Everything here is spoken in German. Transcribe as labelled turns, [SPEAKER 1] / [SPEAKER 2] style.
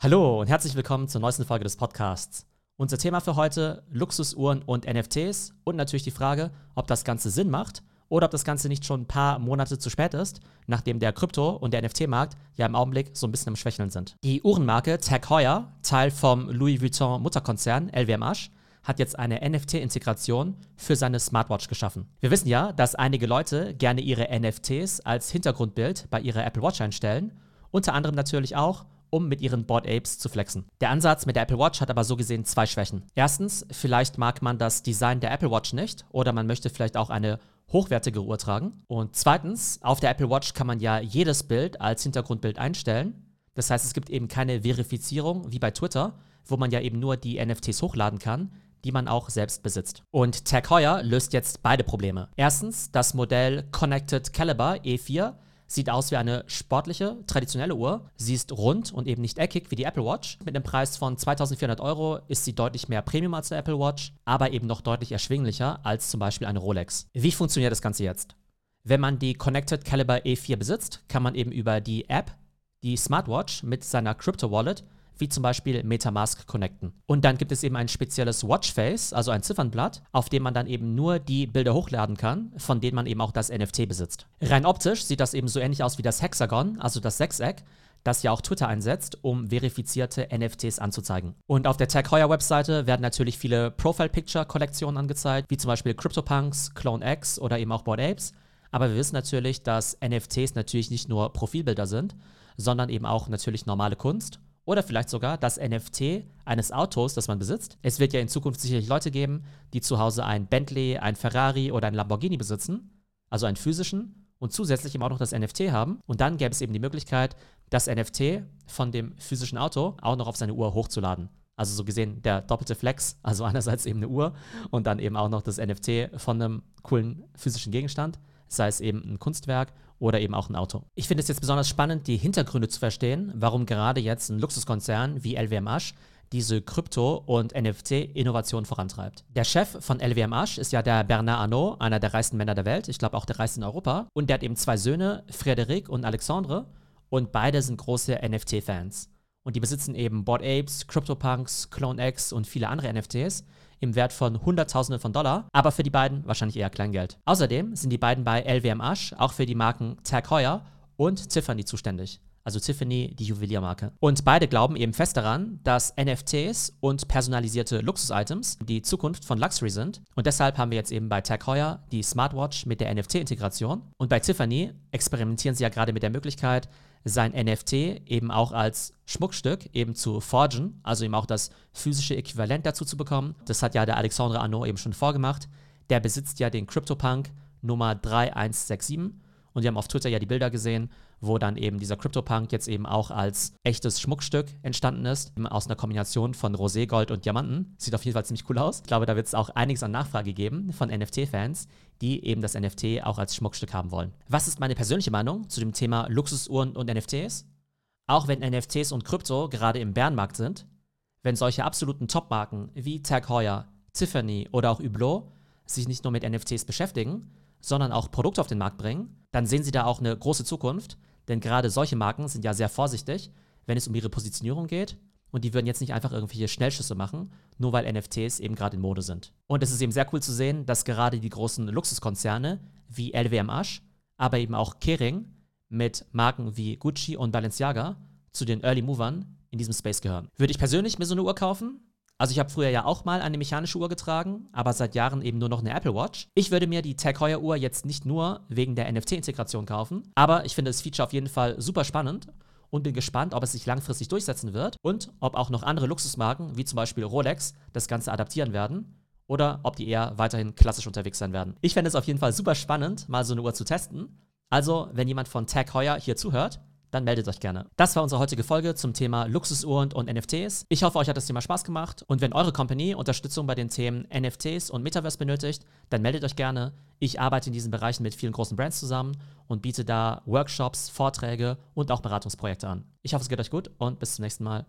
[SPEAKER 1] Hallo und herzlich willkommen zur neuesten Folge des Podcasts. Unser Thema für heute Luxusuhren und NFTs und natürlich die Frage, ob das Ganze Sinn macht oder ob das Ganze nicht schon ein paar Monate zu spät ist, nachdem der Krypto- und der NFT-Markt ja im Augenblick so ein bisschen am Schwächeln sind. Die Uhrenmarke Tag Heuer, Teil vom Louis Vuitton Mutterkonzern LVMH, hat jetzt eine NFT-Integration für seine Smartwatch geschaffen. Wir wissen ja, dass einige Leute gerne ihre NFTs als Hintergrundbild bei ihrer Apple Watch einstellen, unter anderem natürlich auch, um mit ihren Board Apes zu flexen. Der Ansatz mit der Apple Watch hat aber so gesehen zwei Schwächen. Erstens, vielleicht mag man das Design der Apple Watch nicht oder man möchte vielleicht auch eine hochwertige Uhr tragen. Und zweitens, auf der Apple Watch kann man ja jedes Bild als Hintergrundbild einstellen. Das heißt, es gibt eben keine Verifizierung wie bei Twitter, wo man ja eben nur die NFTs hochladen kann, die man auch selbst besitzt. Und Tag Heuer löst jetzt beide Probleme. Erstens, das Modell Connected Caliber E4 Sieht aus wie eine sportliche, traditionelle Uhr. Sie ist rund und eben nicht eckig wie die Apple Watch. Mit einem Preis von 2400 Euro ist sie deutlich mehr Premium als der Apple Watch, aber eben noch deutlich erschwinglicher als zum Beispiel eine Rolex. Wie funktioniert das Ganze jetzt? Wenn man die Connected Caliber E4 besitzt, kann man eben über die App die Smartwatch mit seiner Crypto Wallet wie zum Beispiel Metamask connecten. Und dann gibt es eben ein spezielles Watchface, also ein Ziffernblatt, auf dem man dann eben nur die Bilder hochladen kann, von denen man eben auch das NFT besitzt. Rein optisch sieht das eben so ähnlich aus wie das Hexagon, also das Sechseck, das ja auch Twitter einsetzt, um verifizierte NFTs anzuzeigen. Und auf der Tag Heuer Webseite werden natürlich viele Profile-Picture-Kollektionen angezeigt, wie zum Beispiel CryptoPunks, Clone X oder eben auch Bored Apes. Aber wir wissen natürlich, dass NFTs natürlich nicht nur Profilbilder sind, sondern eben auch natürlich normale Kunst oder vielleicht sogar das NFT eines Autos, das man besitzt. Es wird ja in Zukunft sicherlich Leute geben, die zu Hause ein Bentley, ein Ferrari oder ein Lamborghini besitzen, also einen physischen, und zusätzlich eben auch noch das NFT haben. Und dann gäbe es eben die Möglichkeit, das NFT von dem physischen Auto auch noch auf seine Uhr hochzuladen. Also so gesehen der doppelte Flex, also einerseits eben eine Uhr und dann eben auch noch das NFT von einem coolen physischen Gegenstand, sei es eben ein Kunstwerk oder eben auch ein Auto. Ich finde es jetzt besonders spannend, die Hintergründe zu verstehen, warum gerade jetzt ein Luxuskonzern wie LVMH diese Krypto- und NFT-Innovation vorantreibt. Der Chef von LVMH ist ja der Bernard Arnault, einer der reichsten Männer der Welt, ich glaube auch der reichste in Europa. Und der hat eben zwei Söhne, Frédéric und Alexandre, und beide sind große NFT-Fans. Und die besitzen eben Bored Apes, CryptoPunks, Clone X und viele andere NFTs im Wert von Hunderttausenden von Dollar, aber für die beiden wahrscheinlich eher Kleingeld. Außerdem sind die beiden bei LWMH auch für die Marken Tag Heuer und Tiffany zuständig. Also Tiffany, die Juweliermarke. Und beide glauben eben fest daran, dass NFTs und personalisierte Luxus-Items die Zukunft von Luxury sind. Und deshalb haben wir jetzt eben bei Tag Heuer die Smartwatch mit der NFT-Integration. Und bei Tiffany experimentieren sie ja gerade mit der Möglichkeit, sein NFT eben auch als Schmuckstück eben zu forgen, also eben auch das physische Äquivalent dazu zu bekommen. Das hat ja der Alexandre Arnaud eben schon vorgemacht. Der besitzt ja den CryptoPunk Nummer 3167 und wir haben auf Twitter ja die Bilder gesehen, wo dann eben dieser CryptoPunk jetzt eben auch als echtes Schmuckstück entstanden ist, aus einer Kombination von Roségold und Diamanten. Sieht auf jeden Fall ziemlich cool aus. Ich glaube, da wird es auch einiges an Nachfrage geben von NFT-Fans, die eben das NFT auch als Schmuckstück haben wollen. Was ist meine persönliche Meinung zu dem Thema Luxusuhren und NFTs? Auch wenn NFTs und Krypto gerade im Bärenmarkt sind, wenn solche absoluten Top-Marken wie Tag Heuer, Tiffany oder auch Hublot sich nicht nur mit NFTs beschäftigen, sondern auch Produkte auf den Markt bringen, dann sehen sie da auch eine große Zukunft, denn gerade solche Marken sind ja sehr vorsichtig, wenn es um ihre Positionierung geht. Und die würden jetzt nicht einfach irgendwelche Schnellschüsse machen, nur weil NFTs eben gerade in Mode sind. Und es ist eben sehr cool zu sehen, dass gerade die großen Luxuskonzerne wie LVMH, aber eben auch Kering mit Marken wie Gucci und Balenciaga zu den Early Movern in diesem Space gehören. Würde ich persönlich mir so eine Uhr kaufen? Also ich habe früher ja auch mal eine mechanische Uhr getragen, aber seit Jahren eben nur noch eine Apple Watch. Ich würde mir die Tag Heuer Uhr jetzt nicht nur wegen der NFT-Integration kaufen, aber ich finde das Feature auf jeden Fall super spannend und bin gespannt, ob es sich langfristig durchsetzen wird und ob auch noch andere Luxusmarken, wie zum Beispiel Rolex, das Ganze adaptieren werden oder ob die eher weiterhin klassisch unterwegs sein werden. Ich fände es auf jeden Fall super spannend, mal so eine Uhr zu testen. Also, wenn jemand von Tag Heuer hier zuhört, dann meldet euch gerne. Das war unsere heutige Folge zum Thema Luxusuhren und NFTs. Ich hoffe, euch hat das Thema Spaß gemacht und wenn eure Company Unterstützung bei den Themen NFTs und Metaverse benötigt, dann meldet euch gerne. Ich arbeite in diesen Bereichen mit vielen großen Brands zusammen und biete da Workshops, Vorträge und auch Beratungsprojekte an. Ich hoffe, es geht euch gut und bis zum nächsten Mal.